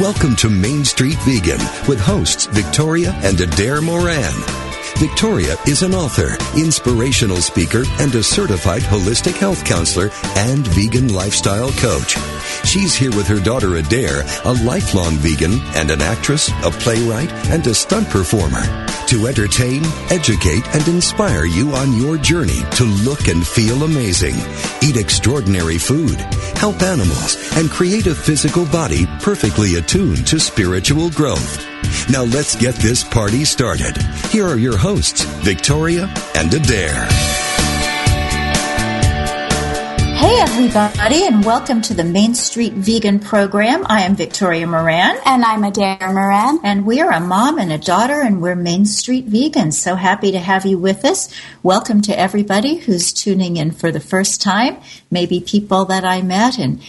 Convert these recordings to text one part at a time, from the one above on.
Welcome to Main Street Vegan with hosts Victoria and Adair Moran. Victoria is an author, inspirational speaker, and a certified holistic health counselor and vegan lifestyle coach. She's here with her daughter Adair, a lifelong vegan and an actress, a playwright, and a stunt performer to entertain, educate, and inspire you on your journey to look and feel amazing, eat extraordinary food, help animals, and create a physical body perfectly attuned to spiritual growth. Now let's get this party started. Here are your hosts, Victoria and Adair. Hey, everybody, and welcome to the Main Street Vegan Program. I am Victoria Moran. And I'm Adair Moran. And we are a mom and a daughter, and we're Main Street Vegans. So happy to have you with us. Welcome to everybody who's tuning in for the first time. Maybe people that I met in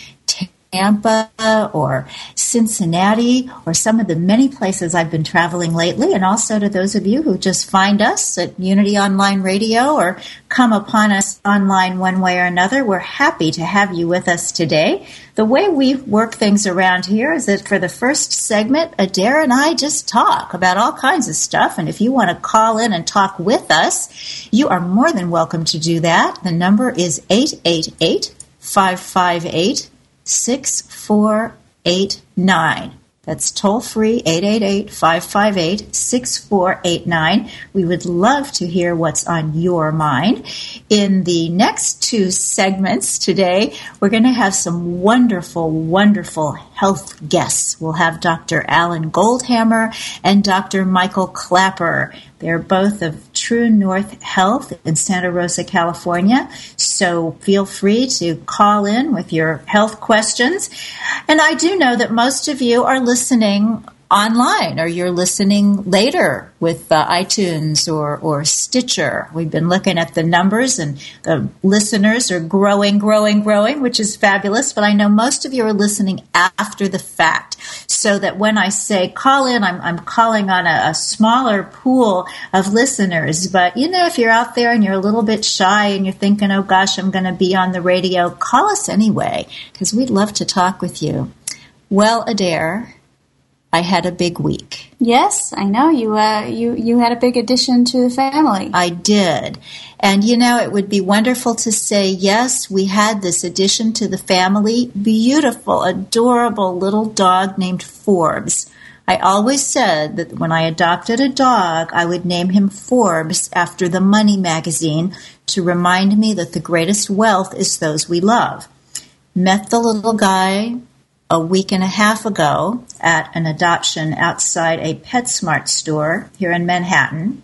Tampa or Cincinnati or some of the many places I've been traveling lately, and also to those of you who just find us at Unity Online Radio or come upon us online one way or another. We're happy to have you with us today. The way we work things around here is that for the first segment, Adair and I just talk about all kinds of stuff. And if you want to call in and talk with us, you are more than welcome to do that. The number is 888 558 6489. That's toll free 888 558 6489. We would love to hear what's on your mind. In the next two segments today, we're going to have some wonderful, wonderful health guests. We'll have Dr. Alan Goldhamer and Dr. Michael Klaper. They're both of True North Health in Santa Rosa, California. So feel free to call in with your health questions. And I do know that most of you are listening online or you're listening later with uh, iTunes or, or Stitcher. We've been looking at the numbers and the listeners are growing, growing, growing, which is fabulous. But I know most of you are listening after the fact so that when I say call in, I'm, I'm calling on a, a smaller pool of listeners. But you know, if you're out there and you're a little bit shy and you're thinking, oh gosh, I'm going to be on the radio, call us anyway because we'd love to talk with you. Well, Adair, I had a big week. Yes, I know you. Uh, you you had a big addition to the family. I did, and you know it would be wonderful to say yes. We had this addition to the family. Beautiful, adorable little dog named Forbes. I always said that when I adopted a dog, I would name him Forbes after the Money magazine to remind me that the greatest wealth is those we love. Met the little guy a week and a half ago at an adoption outside a PetSmart store here in Manhattan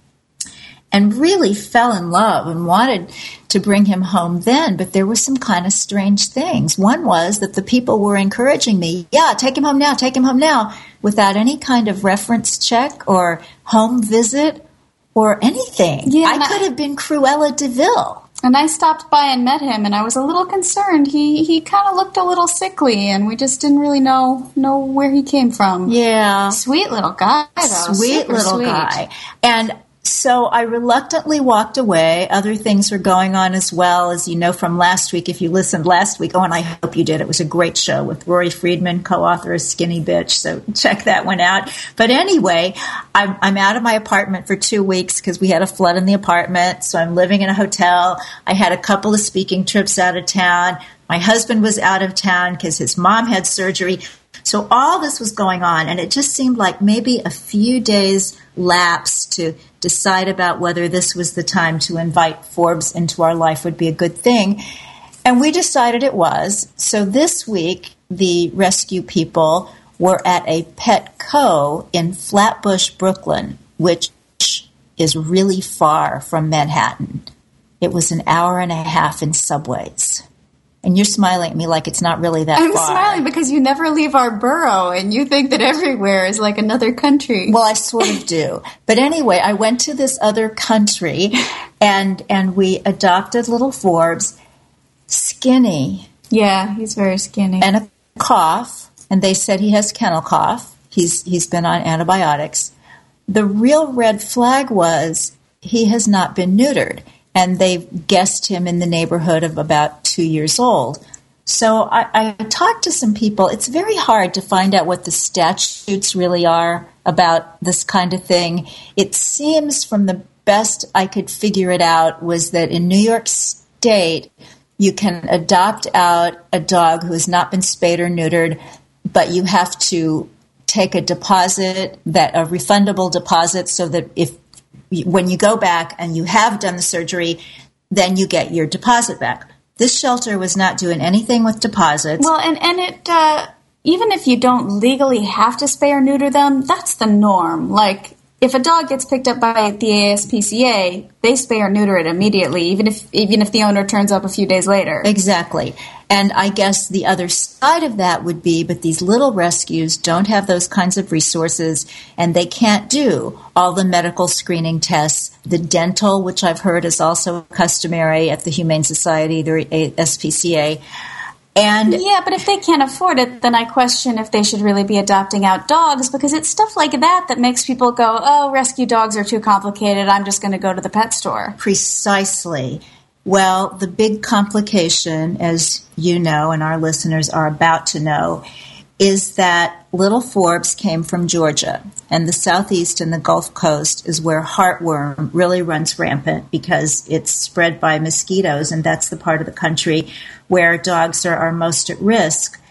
and really fell in love and wanted to bring him home then, but there were some kind of strange things. One was that the people were encouraging me, yeah, take him home now, take him home now, without any kind of reference check or home visit or anything. Yeah, I could have been Cruella de Vil. And I stopped by and met him, and I was a little concerned. He he kind of looked a little sickly, and we just didn't really know know where he came from. Yeah, sweet little guy, though. sweet Super little sweet. guy. And so I reluctantly walked away. Other things were going on as well, as you know from last week. If you listened last week, oh, and I hope you did. It was a great show with Rory Freedman, co-author of Skinny Bitch. So check that one out. But anyway, I'm, I'm out of my apartment for two weeks because we had a flood in the apartment. So I'm living in a hotel. I had a couple of speaking trips out of town. My husband was out of town because his mom had surgery. So all this was going on, and it just seemed like maybe a few days lapsed to decide about whether this was the time to invite Forbes into our life would be a good thing. And we decided it was. So this week, the rescue people were at a Petco in Flatbush, Brooklyn, which is really far from Manhattan. It was an hour and a half in subways. And you're smiling at me like it's not really that I'm far. smiling because you never leave our borough, and you think that everywhere is like another country. Well, I sort of do. But anyway, I went to this other country and and we adopted little Forbes, skinny yeah, he's very skinny. and a cough, and they said he has kennel cough. He's he's been on antibiotics. The real red flag was he has not been neutered, and they guessed him in the neighborhood of about two years old. So I, I talked to some people. It's very hard to find out what the statutes really are about this kind of thing. It seems, from the best I could figure it out, was that in New York State, you can adopt out a dog who has not been spayed or neutered, but you have to take a deposit that a refundable deposit so that if when you go back and you have done the surgery, then you get your deposit back. This shelter was not doing anything with deposits. well, and and it uh, even if you don't legally have to spay or neuter them, that's the norm. Like if a dog gets picked up by the ASPCA, they spay or neuter it immediately, even if even if the owner turns up a few days later. Exactly. And I guess the other side of that would be, but these little rescues don't have those kinds of resources and they can't do all the medical screening tests, the dental, which I've heard is also customary at the Humane Society, the SPCA. And Yeah, but if they can't afford it, then I question if they should really be adopting out dogs because it's stuff like that that makes people go, oh, rescue dogs are too complicated. I'm just going to go to the pet store. Precisely. Well, the big complication, as you know, and our listeners are about to know, is that little Forbes came from Georgia, and the southeast and the Gulf Coast is where heartworm really runs rampant because it's spread by mosquitoes, and that's the part of the country where dogs are, are most at risk.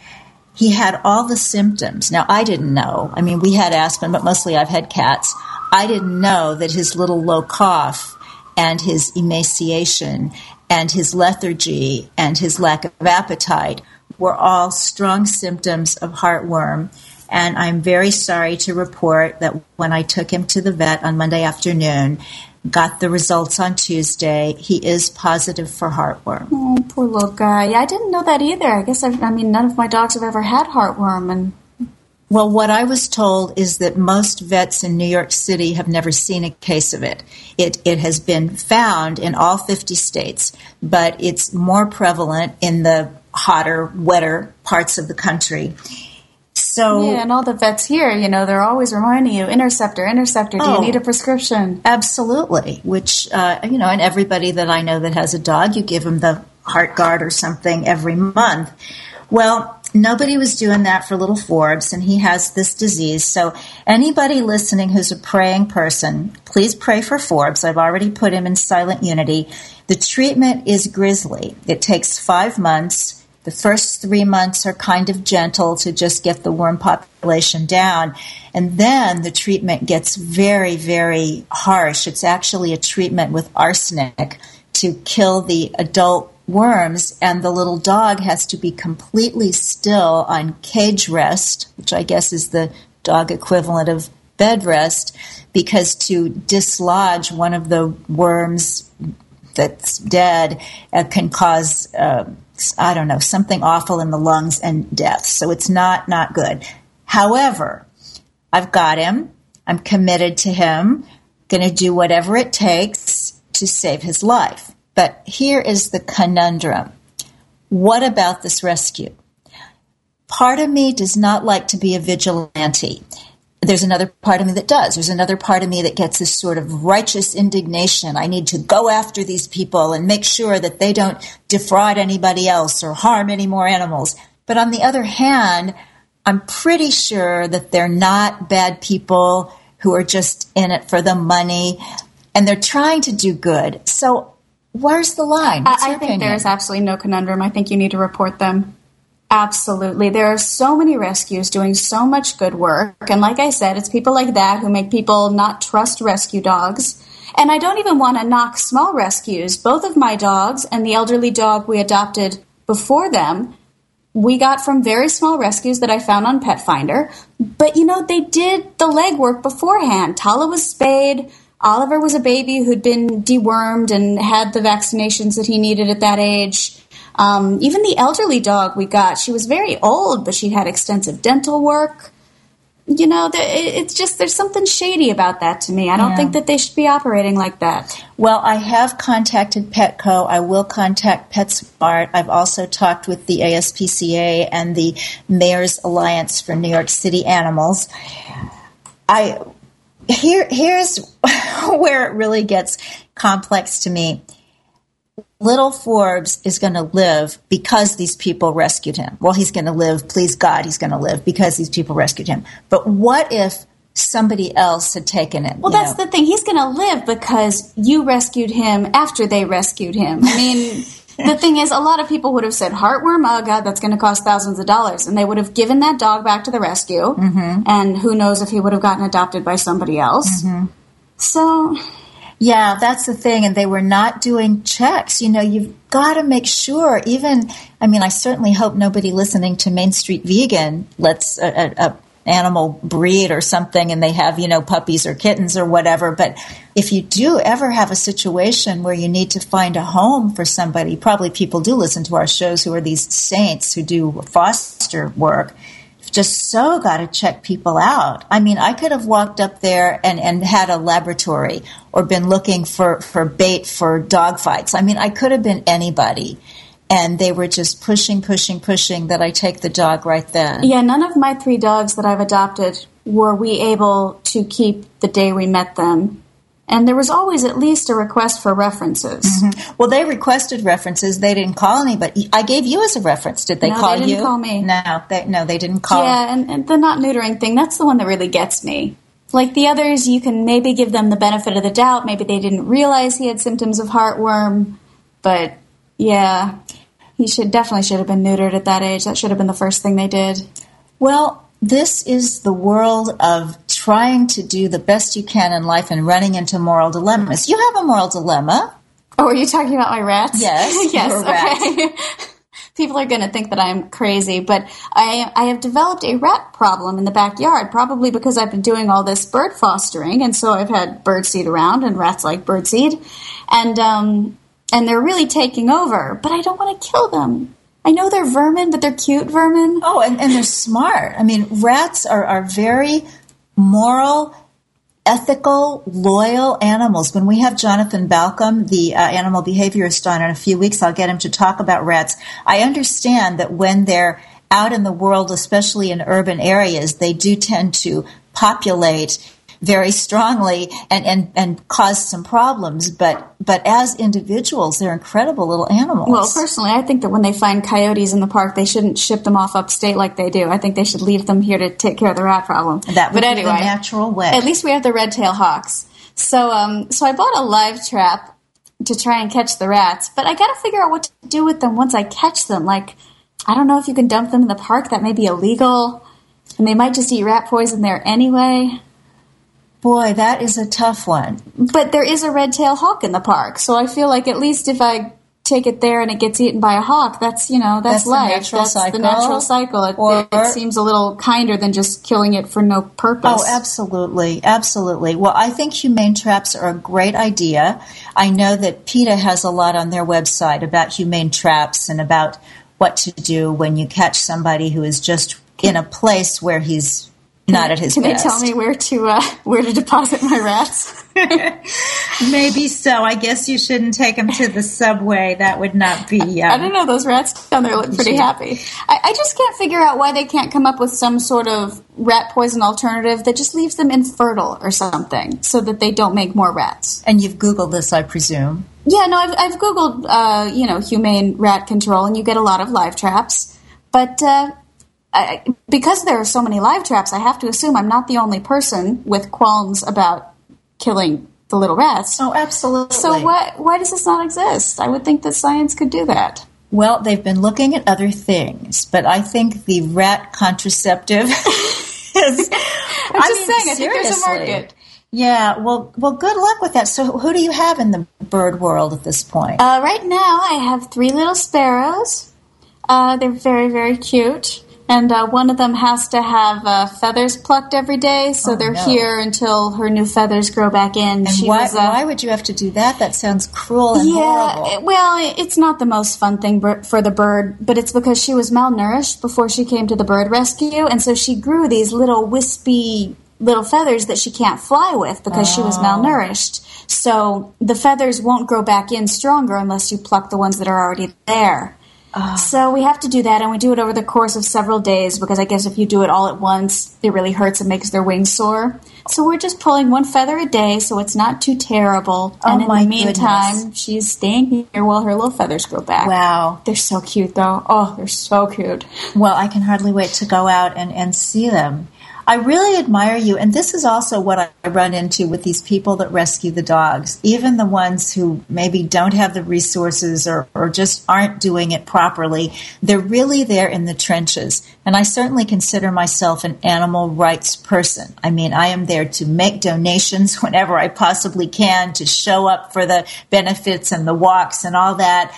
He had all the symptoms. Now, I didn't know. I mean, we had Aspen, but mostly I've had cats. I didn't know that his little low cough and his emaciation and his lethargy and his lack of appetite were all strong symptoms of heartworm. And I'm very sorry to report that when I took him to the vet on Monday afternoon, got the results on Tuesday, he is positive for heartworm. Oh, poor little guy. Yeah, I didn't know that either. I guess, I've, I mean, none of my dogs have ever had heartworm, and Well, what I was told is that most vets in New York City have never seen a case of it. It it has been found in all 50 states, but it's more prevalent in the hotter, wetter parts of the country. So yeah, and all the vets here, you know, they're always reminding you, interceptor, interceptor, do Oh. you need a prescription? Absolutely. Which, uh, you know, and everybody that I know that has a dog, you give them the Heartgard or something every month. Well, nobody was doing that for little Forbes, and he has this disease. So, anybody listening who's a praying person, please pray for Forbes. I've already put him in silent unity. The treatment is grisly. It takes five months. The first three months are kind of gentle to just get the worm population down. And then the treatment gets very, very harsh. It's actually a treatment with arsenic to kill the adult worms, and the little dog has to be completely still on cage rest, which I guess is the dog equivalent of bed rest, because to dislodge one of the worms that's dead uh, can cause uh, I don't know something awful in the lungs and death. So it's not not good. However, I've got him. I'm committed to him. Going to do whatever it takes to save his life. But here is the conundrum. What about this rescue? Part of me does not like to be a vigilante. There's another part of me that does. There's another part of me that gets this sort of righteous indignation. I need to go after these people and make sure that they don't defraud anybody else or harm any more animals. But on the other hand, I'm pretty sure that they're not bad people who are just in it for the money and they're trying to do good. So where's the line? What's I, I think opinion? there's absolutely no conundrum. I think you need to report them. Absolutely. There are so many rescues doing so much good work. And like I said, it's people like that who make people not trust rescue dogs. And I don't even want to knock small rescues. Both of my dogs and the elderly dog we adopted before them, we got from very small rescues that I found on Pet Finder. But you know, they did the legwork beforehand. Tala was spayed. Oliver was a baby who'd been dewormed and had the vaccinations that he needed at that age. Um, even the elderly dog we got, she was very old, but she had extensive dental work. You know, it's just there's something shady about that to me. I don't yeah. think that they should be operating like that. Well, I have contacted Petco. I will contact PetSmart. I've also talked with the ASPCA and the Mayor's Alliance for New York City Animals. I here here's where it really gets complex to me little Forbes is going to live because these people rescued him. Well, he's going to live, please God, he's going to live because these people rescued him. But what if somebody else had taken it? Well, that's know? the thing. He's going to live because you rescued him after they rescued him. I mean, the thing is, a lot of people would have said, heartworm, oh God, that's going to cost thousands of dollars. And they would have given that dog back to the rescue. Mm-hmm. And who knows if he would have gotten adopted by somebody else. Mm-hmm. So yeah, that's the thing. And they were not doing checks. You know, you've got to make sure, even, I mean, I certainly hope nobody listening to Main Street Vegan lets a, a, animal breed or something and they have, you know, puppies or kittens or whatever. But if you do ever have a situation where you need to find a home for somebody, probably people do listen to our shows who are these saints who do foster work just so got to check people out. I mean, I could have walked up there and, and had a laboratory or been looking for, for bait for dog fights. I mean, I could have been anybody. And they were just pushing, pushing, pushing that I take the dog right then. Yeah, none of my three dogs that I've adopted were we able to keep the day we met them and there was always at least a request for references. Mm-hmm. Well, they requested references. They didn't call anybody. I gave you as a reference. Did they no, call they didn't you? Call me. No, they, no, they didn't call. Yeah, and, and the not neutering thing—that's the one that really gets me. Like the others, you can maybe give them the benefit of the doubt. Maybe they didn't realize he had symptoms of heartworm, but yeah, he should definitely should have been neutered at that age. That should have been the first thing they did. Well, this is the world of trying to do the best you can in life and running into moral dilemmas. You have a moral dilemma. Oh, are you talking about my rats? Yes. yes. Okay. People are going to think that I'm crazy, but I, I have developed a rat problem in the backyard, probably because I've been doing all this bird fostering, and so I've had birdseed around, and rats like birdseed, and um, and they're really taking over. But I don't want to kill them. I know they're vermin, but they're cute vermin. Oh, and, and they're smart. I mean, rats are, are very moral, ethical, loyal animals. When we have Jonathan Balcombe, the uh, animal behaviorist, on in a few weeks, I'll get him to talk about rats. I understand that when they're out in the world, especially in urban areas, they do tend to populate very strongly and, and, and cause some problems. But but as individuals, they're incredible little animals. Well, personally, I think that when they find coyotes in the park, they shouldn't ship them off upstate like they do. I think they should leave them here to take care of the rat problem. That would but anyway, be the natural way. At least we have the red tail hawks. So um, so I bought a live trap to try and catch the rats, but I got to figure out what to do with them once I catch them. Like, I don't know if you can dump them in the park. That may be illegal, and they might just eat rat poison there anyway. Boy, that is a tough one. But there is a red tail hawk in the park, so I feel like at least if I take it there and it gets eaten by a hawk, that's you know that's, that's life. The that's cycle. the natural cycle. It, or, it, it, seems a little kinder than just killing it for no purpose. Oh, absolutely, absolutely. Well, I think humane traps are a great idea. I know that PETA has a lot on their website about humane traps and about what to do when you catch somebody who is just in a place where he's not at his Can best. they tell me where to uh, where to deposit my rats? Maybe so. I guess you shouldn't take them to the subway. That would not be. Um, I don't know. Those rats down there look pretty happy. I, I just can't figure out why they can't come up with some sort of rat poison alternative that just leaves them infertile or something, so that they don't make more rats. And you've Googled this, I presume. Yeah, no, I've, I've googled, uh, you know, humane rat control, and you get a lot of live traps. But uh, I, because there are so many live traps, I have to assume I'm not the only person with qualms about killing the little rats. Oh, absolutely. So why why does this not exist? I would think that science could do that. Well, they've been looking at other things, but I think the rat contraceptive is. I'm just saying, I think there's a market. Yeah, well, well, good luck with that. So, who do you have in the bird world at this point? Uh, right now, I have three little sparrows. Uh, they're very, very cute. And uh, one of them has to have uh, feathers plucked every day, so Oh, they're no. here until her new feathers grow back in. and She why, was, uh, why would you have to do that? That sounds cruel and yeah, horrible. well, it's not the most fun thing for the bird, but it's because she was malnourished before she came to the bird rescue, and so she grew these little wispy little feathers that she can't fly with because she Oh. was malnourished. So the feathers won't grow back in stronger unless you pluck the ones that are already there. So we have to do that, and we do it over the course of several days because I guess if you do it all at once, it really hurts and makes their wings sore. So we're just pulling one feather a day, so it's not too terrible. Oh, and in the meantime, goodness. she's staying here while her little feathers grow back. Wow. They're so cute, though. Oh, they're so cute. Well, I can hardly wait to go out and, and see them. I really admire you, and this is also what I run into with these people that rescue the dogs, even the ones who maybe don't have the resources or, or just aren't doing it properly. They're really there in the trenches. And I certainly consider myself an animal rights person. I mean, I am there to make donations whenever I possibly can, to show up for the benefits and the walks and all that.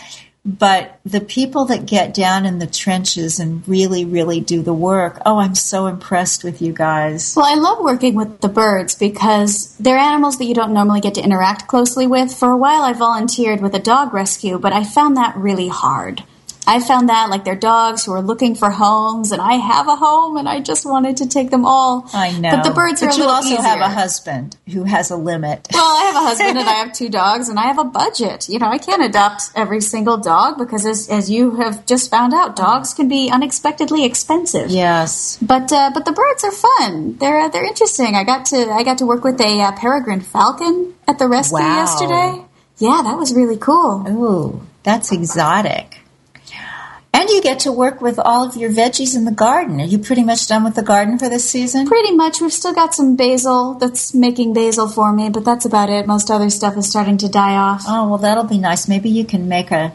But the people that get down in the trenches and really, really do the work, oh, I'm so impressed with you guys. Well, I love working with the birds because they're animals that you don't normally get to interact closely with. For a while, I volunteered with a dog rescue, but I found that really hard. I found that like they're dogs who are looking for homes, and I have a home, and I just wanted to take them all. I know. but the birds are But you also easier. have a husband who has a limit. Well, I have a husband and I have two dogs and I have a budget. You know, I can't adopt every single dog because, as, as you have just found out, dogs can be unexpectedly expensive. Yes. But uh, but the birds are fun. They're uh, they're interesting. I got to I got to work with a uh, peregrine falcon at the rescue Wow. yesterday. Yeah, that was really cool. Ooh, that's exotic. And you get to work with all of your veggies in the garden. Are you pretty much done with the garden for this season? Pretty much, we've still got some basil that's making basil for me, but that's about it. Most other stuff is starting to die off. Oh, well, that'll be nice. Maybe you can make a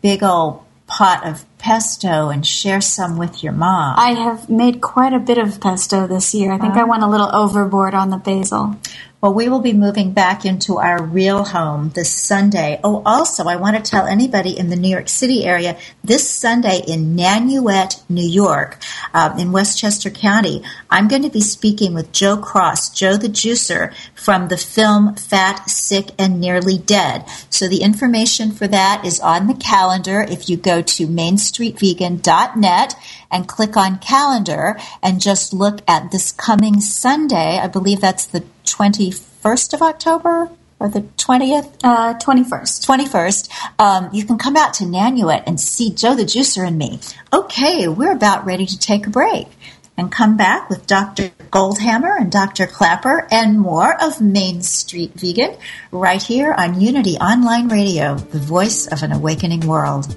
big old pot of pesto and share some with your mom. I have made quite a bit of pesto this year. I think I went a little overboard on the basil. Well, we will be moving back into our real home this Sunday. Oh, also, I want to tell anybody in the New York City area this Sunday in Nanuet, New York, uh, in Westchester County, I'm going to be speaking with Joe Cross, Joe the Juicer, from the film Fat, Sick, and Nearly Dead. So the information for that is on the calendar if you go to mainstreetvegan.net and click on calendar and just look at this coming Sunday. I believe that's the 21st of October or the 20th. Uh, 21st. 21st, um, you can come out to Nanuet and see Joe the Juicer and me. Okay, we're about ready to take a break and come back with Dr. Goldhamer and Dr. Klaper and more of Main Street Vegan right here on Unity Online Radio, the voice of an awakening world.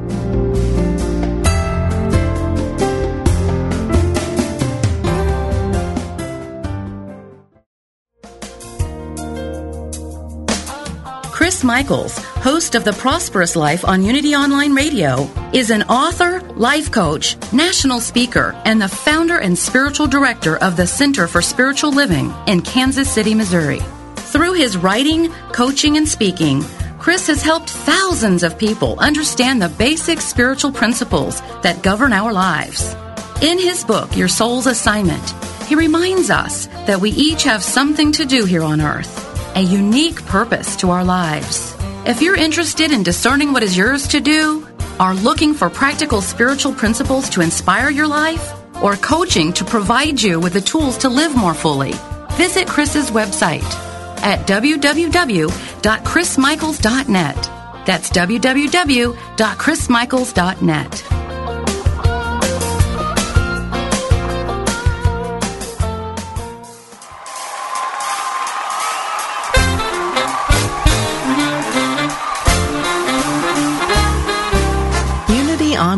Chris Michaels, host of The Prosperous Life on Unity Online Radio, is an author, life coach, national speaker, and the founder and spiritual director of the Center for Spiritual Living in Kansas City, Missouri. Through his writing, coaching, and speaking, Chris has helped thousands of people understand the basic spiritual principles that govern our lives. In his book, Your Soul's Assignment, he reminds us that we each have something to do here on earth a unique purpose to our lives. If you're interested in discerning what is yours to do, are looking for practical spiritual principles to inspire your life, or coaching to provide you with the tools to live more fully, visit Chris's website at www.chrismichaels.net. That's www.chrismichaels.net.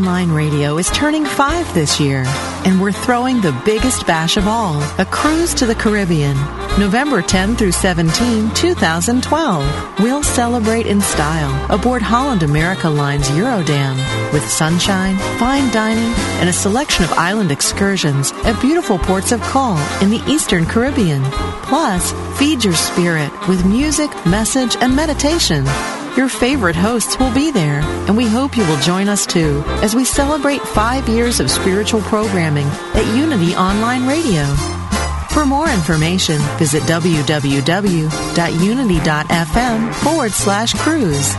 Online Radio is turning five this year, and we're throwing the biggest bash of all a cruise to the Caribbean. November 10 through 17, 2012. We'll celebrate in style aboard Holland America Line's Eurodam with sunshine, fine dining, and a selection of island excursions at beautiful ports of call in the Eastern Caribbean. Plus, feed your spirit with music, message, and meditation. Your favorite hosts will be there, and we hope you will join us too as we celebrate five years of spiritual programming at Unity Online Radio. For more information, visit www.unity.fm forward slash cruise.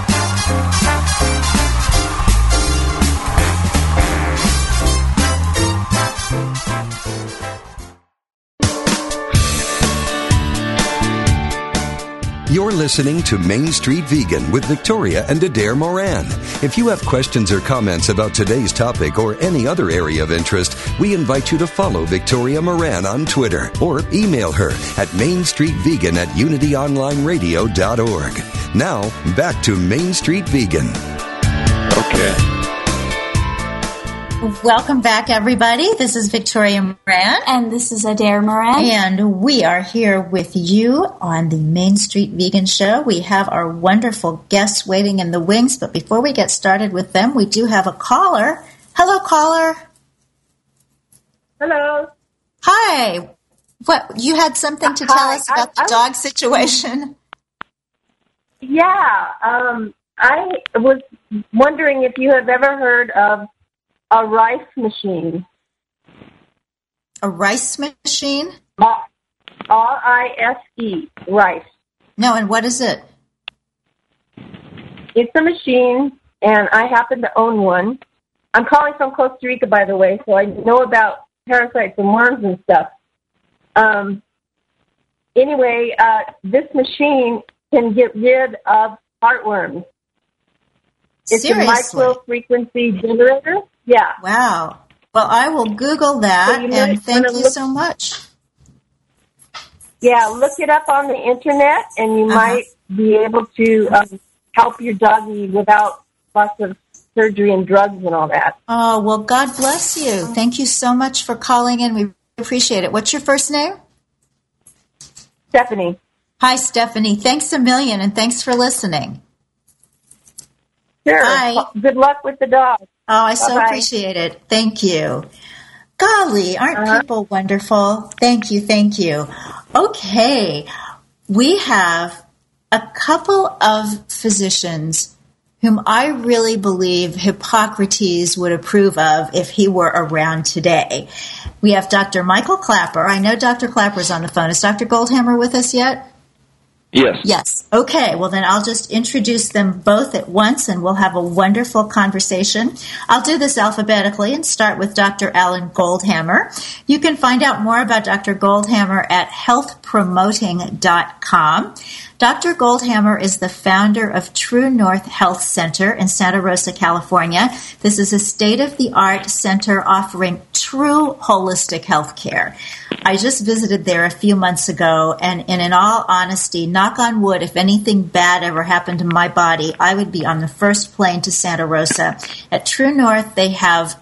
You're listening to Main Street Vegan with Victoria and Adair Moran. If you have questions or comments about today's topic or any other area of interest, we invite you to follow Victoria Moran on Twitter or email her at mainstreetvegan at unityonlineradio.org. Now, back to Main Street Vegan. Okay. Welcome back, everybody. This is Victoria Moran. And this is Adair Moran. And we are here with you on the Main Street Vegan Show. We have our wonderful guests waiting in the wings, but before we get started with them, we do have a caller. Hello, caller. Hello. Hi. What you had something to tell Hi. us about I- the I- dog situation? Yeah, um, I was wondering if you have ever heard of a Rife machine. A Rife machine? R I F E, Rife. No, and what is it? It's a machine, and I happen to own one. I'm calling from Costa Rica, by the way, so I know about parasites and worms and stuff. Um, anyway, uh, this machine can get rid of heartworms. It's Seriously? a micro frequency generator. Yeah. Wow. Well, I will Google that, So you and thank you look- so much. Yeah, look it up on the internet, and you Uh-huh. might be able to um, help your doggy without lots of surgery and drugs and all that. Oh, well, God bless you. Thank you so much for calling in. We appreciate it. What's your first name? Stephanie. Hi, Stephanie. Thanks a million, and thanks for listening. Sure. Bye. Good luck with the dog. Oh, I so Bye-bye. appreciate it. Thank you. Golly, aren't uh-huh. people wonderful? Thank you, thank you. Okay, we have a couple of physicians whom I really believe Hippocrates would approve of if he were around today. We have Dr. Michael Klaper. I know Dr. Klaper's on the phone. Is Dr. Goldhamer with us yet? Yes. Yes. Okay. Well, then I'll just introduce them both at once and we'll have a wonderful conversation. I'll do this alphabetically and start with Dr. Alan Goldhamer. You can find out more about Dr. Goldhamer at healthpromoting.com. Dr. Goldhamer is the founder of True North Health Center in Santa Rosa, California. This is a state of the art center offering true holistic health care. I just visited there a few months ago, and, and in all honesty, knock on wood, if anything bad ever happened to my body, I would be on the first plane to Santa Rosa. At True North, they have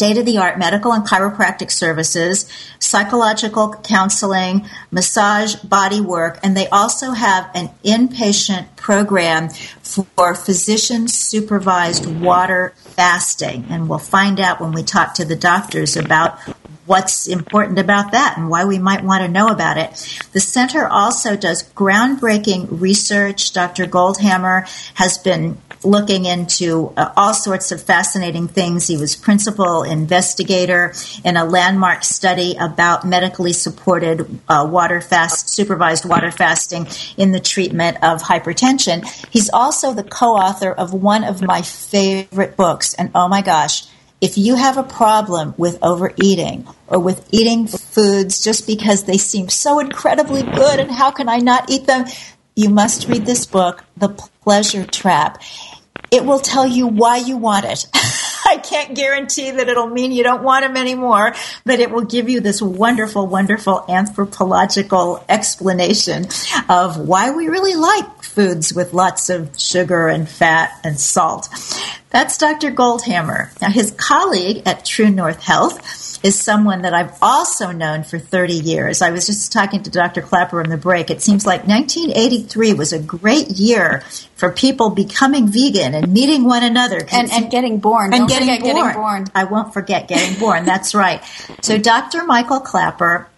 state of the art medical and chiropractic services, psychological counseling, massage, body work, and they also have an inpatient program for physician supervised water fasting. And we'll find out when we talk to the doctors about what's important about that and why we might want to know about it. The center also does groundbreaking research. Dr. Goldhamer has been looking into uh, all sorts of fascinating things. He was principal investigator in a landmark study about medically supported uh, water fast, supervised water fasting in the treatment of hypertension. He's also the co-author of one of my favorite books, and oh my gosh, if you have a problem with overeating or with eating foods just because they seem so incredibly good and how can I not eat them, you must read this book, The Pleasure Trap. It will tell you why you want it. I can't guarantee that it'll mean you don't want them anymore, but it will give you this wonderful, wonderful anthropological explanation of why we really like foods with lots of sugar and fat and salt. That's Dr. Goldhamer. Now, his colleague at True North Health is someone that I've also known for 30 years. I was just talking to Dr. Klaper in the break. It seems like 1983 was a great year for people becoming vegan and meeting one another. And, and getting born. And getting born. getting born. I won't forget getting born. That's right. So Dr. Michael Klaper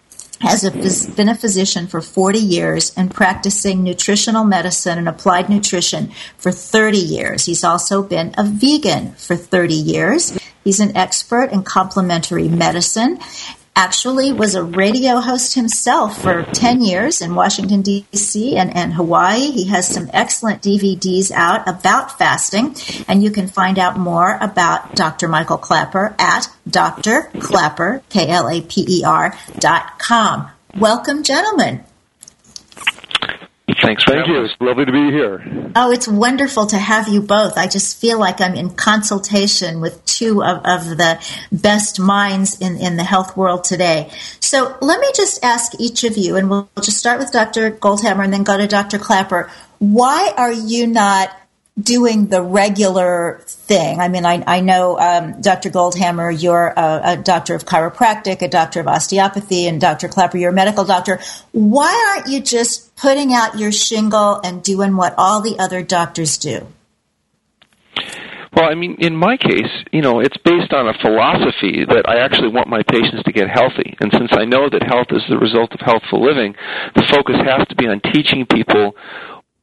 has a, been a physician for 40 years and practicing nutritional medicine and applied nutrition for 30 years. He's also been a vegan for 30 years. He's an expert in complementary medicine. Actually, was a radio host himself for 10 years in Washington, D.C. And, and Hawaii. He has some excellent DVDs out about fasting, and you can find out more about Dr. Michael Klaper at Dr. Klaper, K L A P E R dot com. Welcome, gentlemen. Thanks. Thank you. It's lovely to be here. Oh, it's wonderful to have you both. I just feel like I'm in consultation with two of, of the best minds in, in the health world today. So let me just ask each of you, and we'll just start with Dr. Goldhamer and then go to Dr. Klaper. Why are you not doing the regular thing. I mean, I, I know um, Dr. Goldhamer, you're a, a, doctor of chiropractic, a doctor of osteopathy, and Dr. Klaper, you're a medical doctor. Why aren't you just putting out your shingle and doing what all the other doctors do? Well, I mean, in my case, you know, it's based on a philosophy that I actually want my patients to get healthy. And since I know that health is the result of healthful living, the focus has to be on teaching people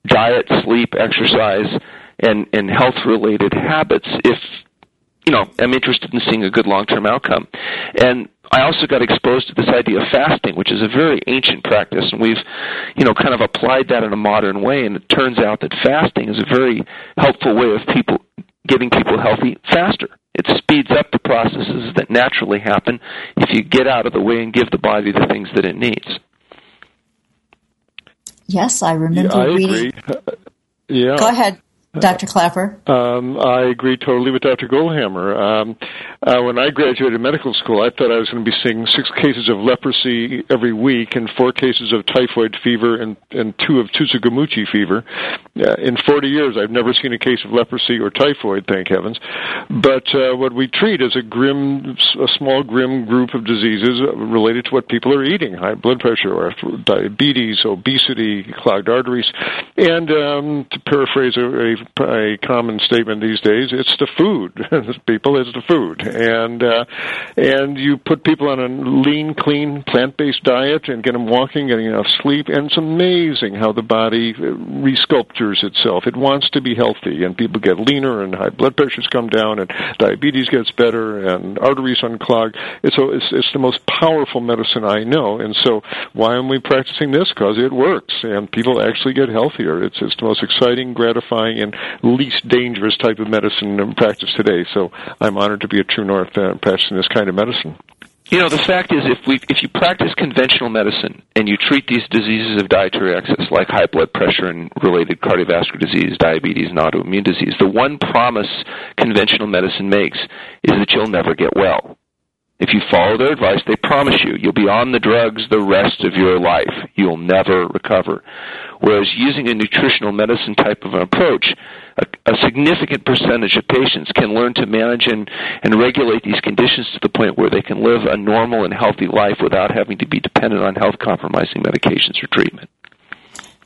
diet, sleep, exercise, and, and health related habits if, you know, I'm interested in seeing a good long term outcome. And I also got exposed to this idea of fasting, which is a very ancient practice, and we've, you know, kind of applied that in a modern way. And it turns out that fasting is a very helpful way of people getting people healthy faster. It speeds up the processes that naturally happen if you get out of the way and give the body the things that it needs. Yes, I remember yeah, I reading. Agree. Yeah. Go ahead. Dr. Klaper? Um, I agree totally with Dr. Goldhamer. Um, uh, when I graduated medical school, I thought I was going to be seeing six cases of leprosy every week and four cases of typhoid fever and, and two of Tsutsugamushi fever. Uh, in 40 years, I've never seen a case of leprosy or typhoid, thank heavens. But uh, what we treat is a grim, a small grim group of diseases related to what people are eating: high blood pressure, or diabetes, obesity, clogged arteries, and um, to paraphrase a, a a common statement these days. It's the food, people. It's the food, and uh, and you put people on a lean, clean, plant-based diet and get them walking, getting enough sleep, and it's amazing how the body resculptures itself. It wants to be healthy, and people get leaner, and high blood pressures come down, and diabetes gets better, and arteries unclog. It's a, it's, it's the most powerful medicine I know, and so why am we practicing this? Because it works, and people actually get healthier. It's it's the most exciting, gratifying, and least dangerous type of medicine in practice today. So I'm honored to be at True North uh, practicing this kind of medicine. You know, the fact is, if we if you practice conventional medicine and you treat these diseases of dietary excess, like high blood pressure and related cardiovascular disease, diabetes, and autoimmune disease, the one promise conventional medicine makes is that you'll never get well. If you follow their advice, they promise you you'll be on the drugs the rest of your life. You'll never recover. Whereas using a nutritional medicine type of an approach, a, a significant percentage of patients can learn to manage and, and regulate these conditions to the point where they can live a normal and healthy life without having to be dependent on health compromising medications or treatment.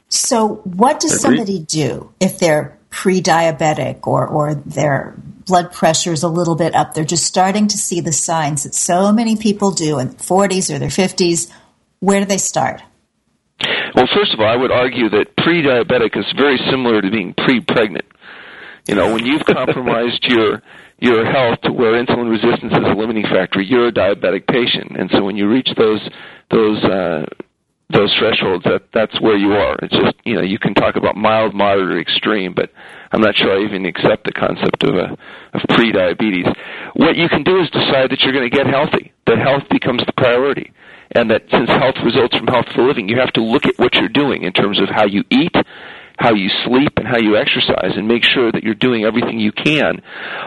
So, what does somebody do if they're pre diabetic or, or their blood pressure is a little bit up? They're just starting to see the signs that so many people do in 40s or their 50s. Where do they start? Well, first of all, I would argue that pre diabetic is very similar to being pre pregnant. You know, when you've compromised your your health to where insulin resistance is a limiting factor, you're a diabetic patient, and so when you reach those those uh, those thresholds, that that's where you are. It's just you know you can talk about mild, moderate, or extreme, but I'm not sure I even accept the concept of a of pre-diabetes. What you can do is decide that you're going to get healthy. That health becomes the priority, and that since health results from healthful living, you have to look at what you're doing in terms of how you eat, how you sleep and how you exercise and make sure that you're doing everything you can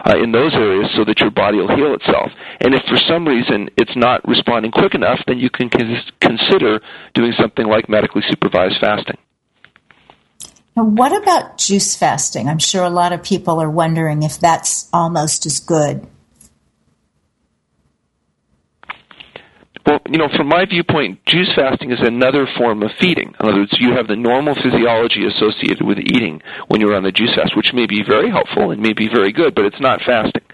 uh, in those areas so that your body will heal itself. And if for some reason it's not responding quick enough, then you can consider doing something like medically supervised fasting. Now, what about juice fasting? I'm sure a lot of people are wondering if that's almost as good. Well, you know, from my viewpoint, juice fasting is another form of feeding. In other words, you have the normal physiology associated with eating when you're on the juice fast, which may be very helpful and may be very good, but it's not fasting.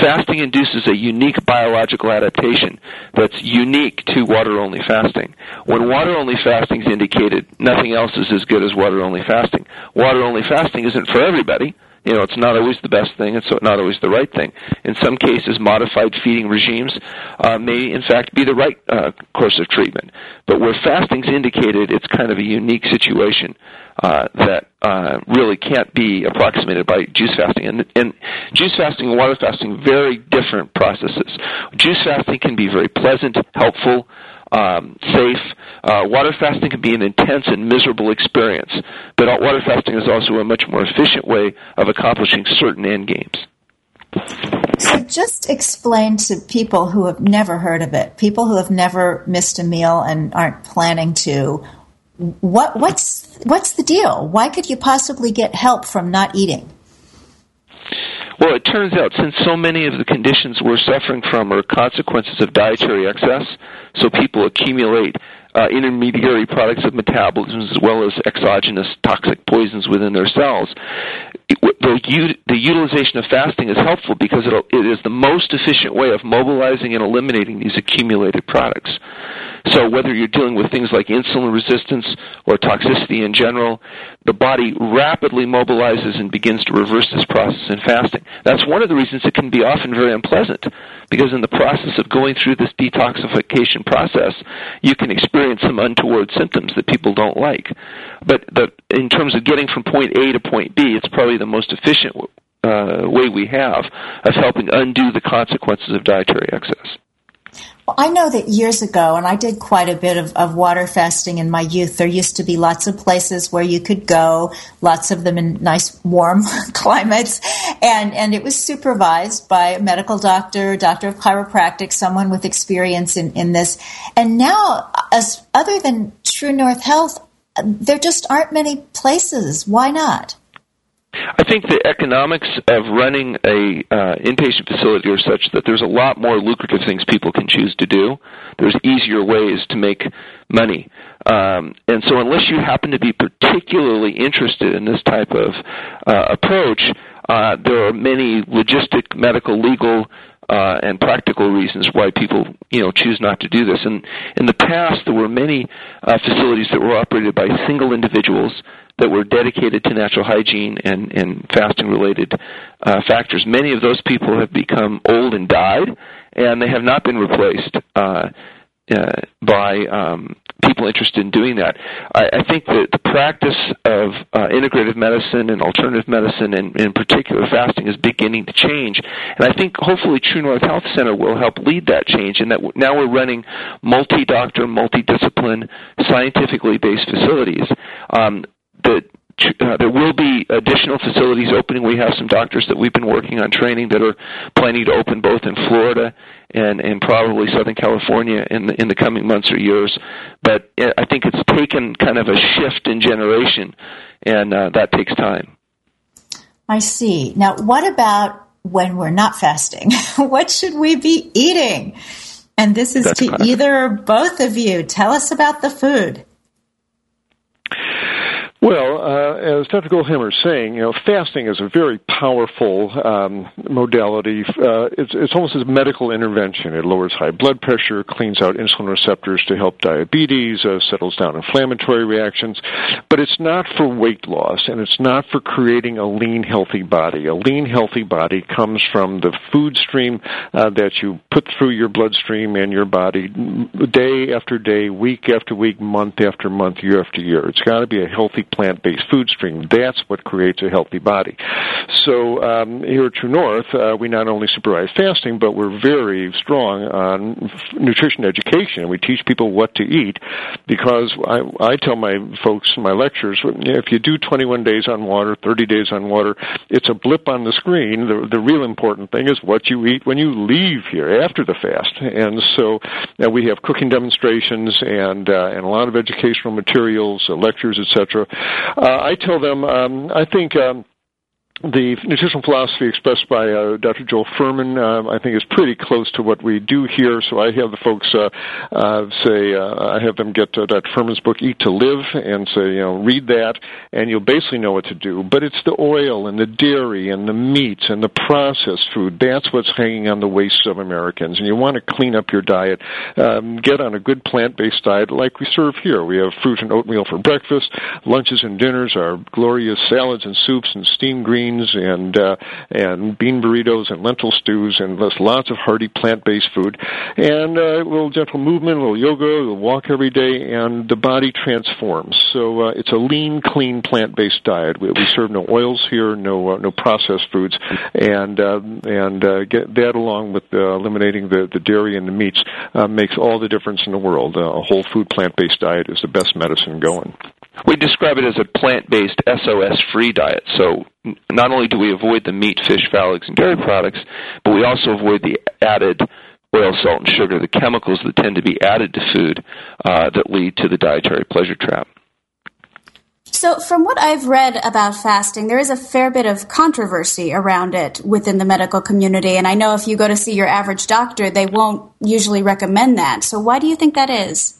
Fasting induces a unique biological adaptation that's unique to water-only fasting. When water-only fasting is indicated, nothing else is as good as water-only fasting. Water-only fasting isn't for everybody you know, it's not always the best thing. It's not always the right thing. In some cases, modified feeding regimes uh, may, in fact, be the right uh, course of treatment. But where fasting's indicated, it's kind of a unique situation uh, that uh, really can't be approximated by juice fasting. And, and juice fasting and water fasting, very different processes. Juice fasting can be very pleasant, helpful um, safe. Uh, water fasting can be an intense and miserable experience, but water fasting is also a much more efficient way of accomplishing certain end games. So, just explain to people who have never heard of it, people who have never missed a meal and aren't planning to, what, what's what's the deal? Why could you possibly get help from not eating? Well, it turns out since so many of the conditions we're suffering from are consequences of dietary excess, so people accumulate uh, intermediary products of metabolism as well as exogenous toxic poisons within their cells. The, the utilization of fasting is helpful because it is the most efficient way of mobilizing and eliminating these accumulated products. So whether you're dealing with things like insulin resistance or toxicity in general, the body rapidly mobilizes and begins to reverse this process in fasting. That's one of the reasons it can be often very unpleasant, because in the process of going through this detoxification process, you can experience some untoward symptoms that people don't like. But the, in terms of getting from point A to point B, it's probably the most efficient uh, way we have of helping undo the consequences of dietary excess. Well, I know that years ago, and I did quite a bit of, of water fasting in my youth, there used to be lots of places where you could go, lots of them in nice warm climates, and, and it was supervised by a medical doctor, doctor of chiropractic, someone with experience in, in this. And now, as other than True North Health, there just aren't many places. Why not? I think the economics of running a uh, inpatient facility are such that there's a lot more lucrative things people can choose to do. There's easier ways to make money, um, and so unless you happen to be particularly interested in this type of uh, approach, uh, there are many logistic, medical, legal, uh, and practical reasons why people, you know, choose not to do this. And in the past, there were many uh, facilities that were operated by single individuals that were dedicated to natural hygiene and, and fasting related uh, factors. Many of those people have become old and died, and they have not been replaced uh, uh, by um, people interested in doing that. I, I think that the practice of uh, integrative medicine and alternative medicine, and in particular fasting, is beginning to change. And I think hopefully True North Health Center will help lead that change. And that now we're running multi-doctor, multi-discipline, scientifically based facilities. Um, the uh, there will be additional facilities opening. We have some doctors that we've been working on training that are planning to open both in Florida and and probably Southern California in the in the coming months or years. But I think it's taken kind of a shift in generation, and uh, that takes time. I see. Now, what about when we're not fasting? what should we be eating? And this is That's to either or both of you. Tell us about the food. Well, uh, as Dr. Goldhamer is saying, you know, fasting is a very powerful um, modality. Uh, it's, it's almost a medical intervention. It lowers high blood pressure, cleans out insulin receptors to help diabetes, uh, settles down inflammatory reactions. But it's not for weight loss, and it's not for creating a lean, healthy body. A lean, healthy body comes from the food stream uh, that you put through your bloodstream and your body day after day, week after week, month after month, year after year. It's got to be a healthy plant based food stream. That's what creates a healthy body. So um, here at True North, uh, we not only supervise fasting, but we're very strong on nutrition education. We teach people what to eat because I, I tell my folks in my lectures if you do 21 days on water, 30 days on water, it's a blip on the screen. The, the real important thing is what you eat when you leave here after the fast. And so uh, we have cooking demonstrations and, uh, and a lot of educational materials, uh, lectures, etc. Uh, I tell them, um, I think. The nutritional philosophy expressed by uh, Dr. Joel Fuhrman, uh, I think, is pretty close to what we do here. So I have the folks uh, uh, say, uh, I have them get uh, Dr. Fuhrman's book, Eat to Live, and say, you know, read that, and you'll basically know what to do. But it's the oil and the dairy and the meats and the processed food. That's what's hanging on the waists of Americans. And you want to clean up your diet. Um, get on a good plant-based diet like we serve here. We have fruit and oatmeal for breakfast. Lunches and dinners are glorious salads and soups and steamed greens beans and uh, and bean burritos and lentil stews and lots of hearty plant-based food and uh, a little gentle movement, a little yoga, a little walk every day, and the body transforms. So uh, it's a lean, clean plant-based diet. We, we serve no oils here, no uh, no processed foods, and uh, and uh, get that along with uh, eliminating the the dairy and the meats uh, makes all the difference in the world. Uh, a whole food plant-based diet is the best medicine going. We describe it as a plant-based SOS-free diet. So not only do we avoid the meat, fish, fowl, eggs, and dairy products, but we also avoid the added oil, salt, and sugar, the chemicals that tend to be added to food uh, that lead to the dietary pleasure trap. So, from what I've read about fasting, there is a fair bit of controversy around it within the medical community. And I know if you go to see your average doctor, they won't usually recommend that. So, why do you think that is?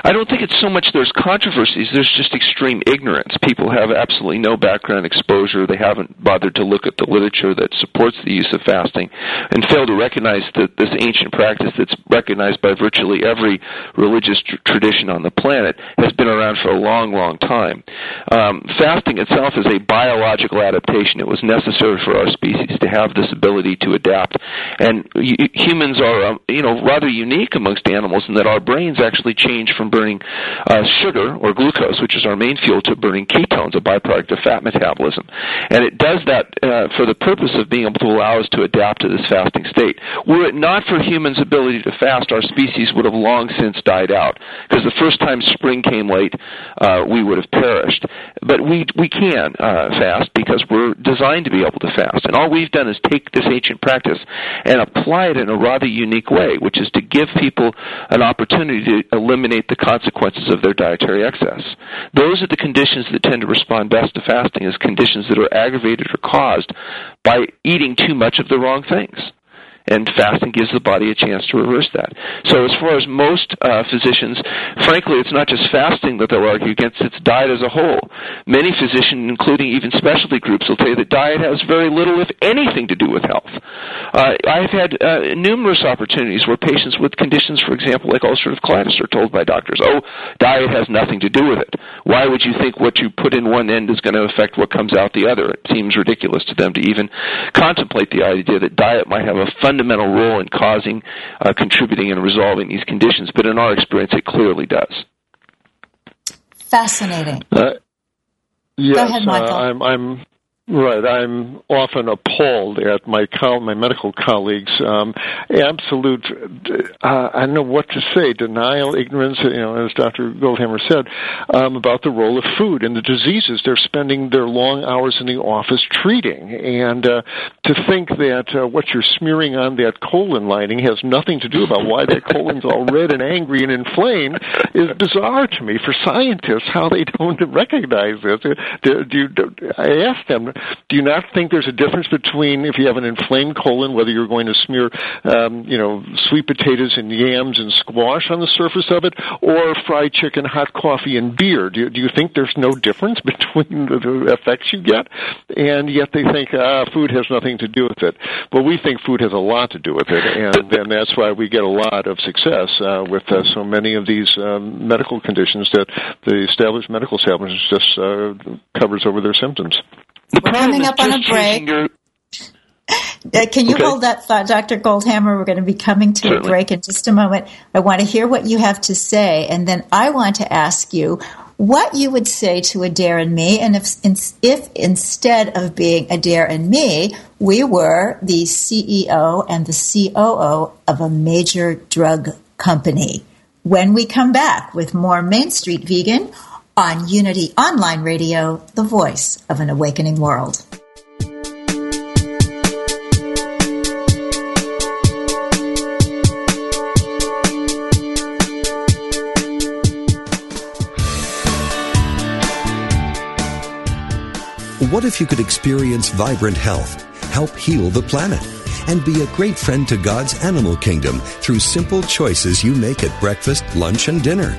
I don't think it's so much there's controversies, there's just extreme ignorance. People have absolutely no background exposure. They haven't bothered to look at the literature that supports the use of fasting and fail to recognize that this ancient practice that's recognized by virtually every religious tr- tradition on the planet has been around for a long, long time. Um, fasting itself is a biological adaptation. It was necessary for our species to have this ability to adapt. And y- humans are, um, you know, rather unique amongst animals in that our brains actually change from burning uh, sugar or glucose, which is our main fuel, to burning ketones, a byproduct of fat metabolism. And it does that uh, for the purpose of being able to allow us to adapt to this fasting state. Were it not for humans' ability to fast, our species would have long since died out. Because the first time spring came late, uh, we would have perished. But we we can uh, fast because we're designed to be able to fast. And all we've done is take this ancient practice and apply it in a rather unique way, which is to give people an opportunity to eliminate the consequences of their dietary excess. Those are the conditions that tend to respond best to fasting as conditions that are aggravated or caused by eating too much of the wrong things and fasting gives the body a chance to reverse that. So, as far as most uh, physicians, frankly, it's not just fasting that they'll argue against; it's diet as a whole. Many physicians, including even specialty groups, will tell you that diet has very little, if anything, to do with health. Uh, I've had uh, numerous opportunities where patients with conditions, for example, like ulcerative colitis, are told by doctors, "Oh, diet has nothing to do with it. Why would you think what you put in one end is going to affect what comes out the other?" It seems ridiculous to them to even contemplate the idea that diet might have a fun fundamental role in causing, uh, contributing, and resolving these conditions. But in our experience, it clearly does. Fascinating. Uh, yes, Go ahead, Michael. Uh, I'm, I'm Right. I'm often appalled at my co- my medical colleagues. Um, absolute, uh, I don't know what to say. Denial, ignorance. You know, as Dr. Goldhamer said um, about the role of food and the diseases they're spending their long hours in the office treating, and uh, to think that uh, what you're smearing on that colon lining has nothing to do about why that colon's all red and angry and inflamed is bizarre to me. For scientists, how they don't recognize this. Do, do, do, I ask them do you not think there's a difference between if you have an inflamed colon, whether you're going to smear, um, you know, sweet potatoes and yams and squash on the surface of it, or fried chicken, hot coffee, and beer? Do, you, do you think there's no difference between the, the effects you get? And yet they think ah, food has nothing to do with it. But we think food has a lot to do with it, and, and that's why we get a lot of success uh, with uh, so many of these um, medical conditions that the established medical establishments just uh, covers over their symptoms. We're coming up on a break. Your... Uh, can you okay. hold that thought, Dr. Goldhamer? We're going to be coming to Certainly. a break in just a moment. I want to hear what you have to say, and then I want to ask you what you would say to Adair and me, and if, if instead of being Adair and me, we were the CEO and the COO of a major drug company. When we come back with more Main Street Vegan on Unity Online Radio, the voice of an awakening world. What if you could experience vibrant health, help heal the planet, and be a great friend to God's animal kingdom through simple choices you make at breakfast, lunch, and dinner?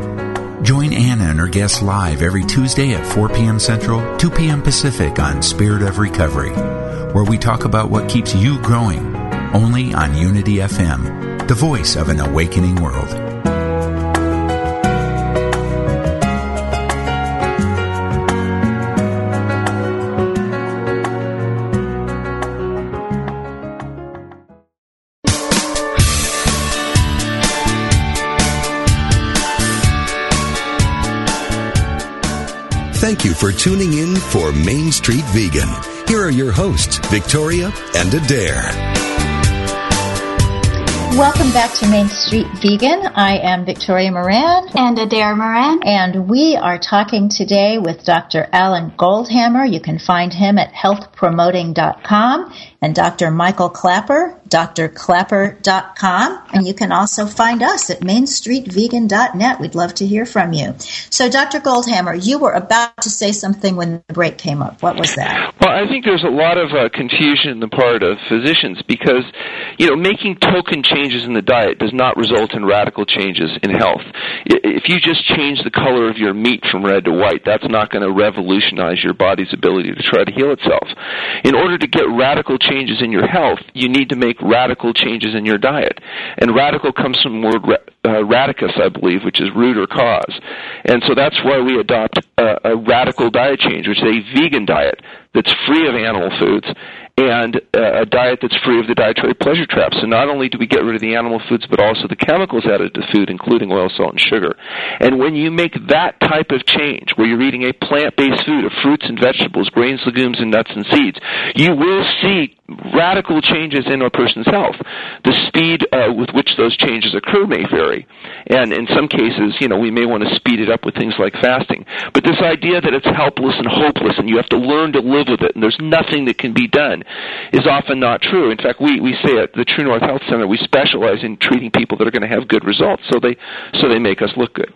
Join Anna and her guests live every Tuesday at 4 p.m. Central, 2 p.m. Pacific on Spirit of Recovery, where we talk about what keeps you growing, only on Unity FM, the voice of an awakening world. For tuning in for Main Street Vegan. Here are your hosts, Victoria and Adair. Welcome back to Main Street Vegan. I am Victoria Moran. And Adair Moran. And we are talking today with Dr. Alan Goldhamer. You can find him at healthpromoting.com and Dr. Michael Klaper, drklaper.com. And you can also find us at mainstreetvegan.net. We'd love to hear from you. So, Dr. Goldhamer, you were about to say something when the break came up. What was that? Well, I think there's a lot of uh, confusion on the part of physicians because, you know, making token changes in the diet does not result in radical changes in health. If you just change the color of your meat from red to white, that's not going to revolutionize your body's ability to try to heal itself. In order to get radical changes in your health, you need to make radical changes in your diet. And radical comes from word uh, radicus, I believe, which is root or cause. And so that's why we adopt a, a radical diet change, which is a vegan diet that's free of animal foods and uh, a diet that's free of the dietary pleasure traps. So not only do we get rid of the animal foods, but also the chemicals added to food, including oil, salt, and sugar. And when you make that type of change, where you're eating a plant-based food of fruits and vegetables, grains, legumes, and nuts and seeds, you will see radical changes in a person's health. The speed uh, with which those changes occur may vary, and in some cases, you know, we may want to speed it up with things like fasting. But this idea that it's helpless and hopeless, and you have to learn to live with it, and there's nothing that can be done, is often not true. In fact, we we say at the True North Health Center we specialize in treating people that are going to have good results, so they so they make us look good.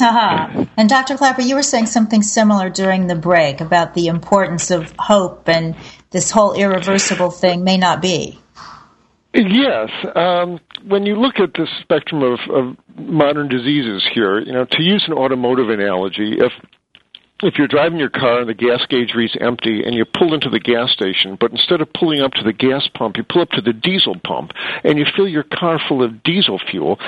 Uh-huh. And Dr. Klaper, you were saying something similar during the break about the importance of hope and this whole irreversible thing may not be. Yes. Um, when you look at the spectrum of, of modern diseases here, you know, to use an automotive analogy, if if you're driving your car and the gas gauge reads empty and you pull into the gas station, but instead of pulling up to the gas pump, you pull up to the diesel pump and you fill your car full of diesel fuel.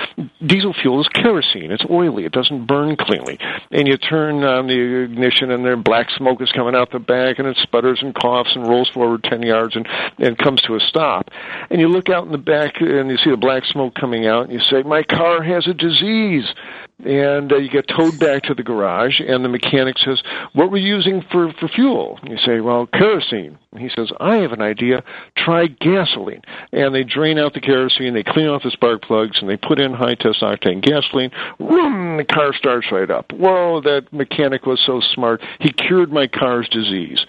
Diesel fuel is kerosene. It's oily. It doesn't burn cleanly. And you turn on the ignition and there black smoke is coming out the back and it sputters and coughs and rolls forward 10 yards and, and comes to a stop. And you look out in the back and you see the black smoke coming out and you say, my car has a disease and uh, you get towed back to the garage, and the mechanic says, "What were you using for for fuel?" You say, "Well, kerosene." And he says, "I have an idea. Try gasoline." And they drain out the kerosene, they clean off the spark plugs, and they put in high test octane gasoline. Vroom, the car starts right up. Whoa! That mechanic was so smart. He cured my car's disease.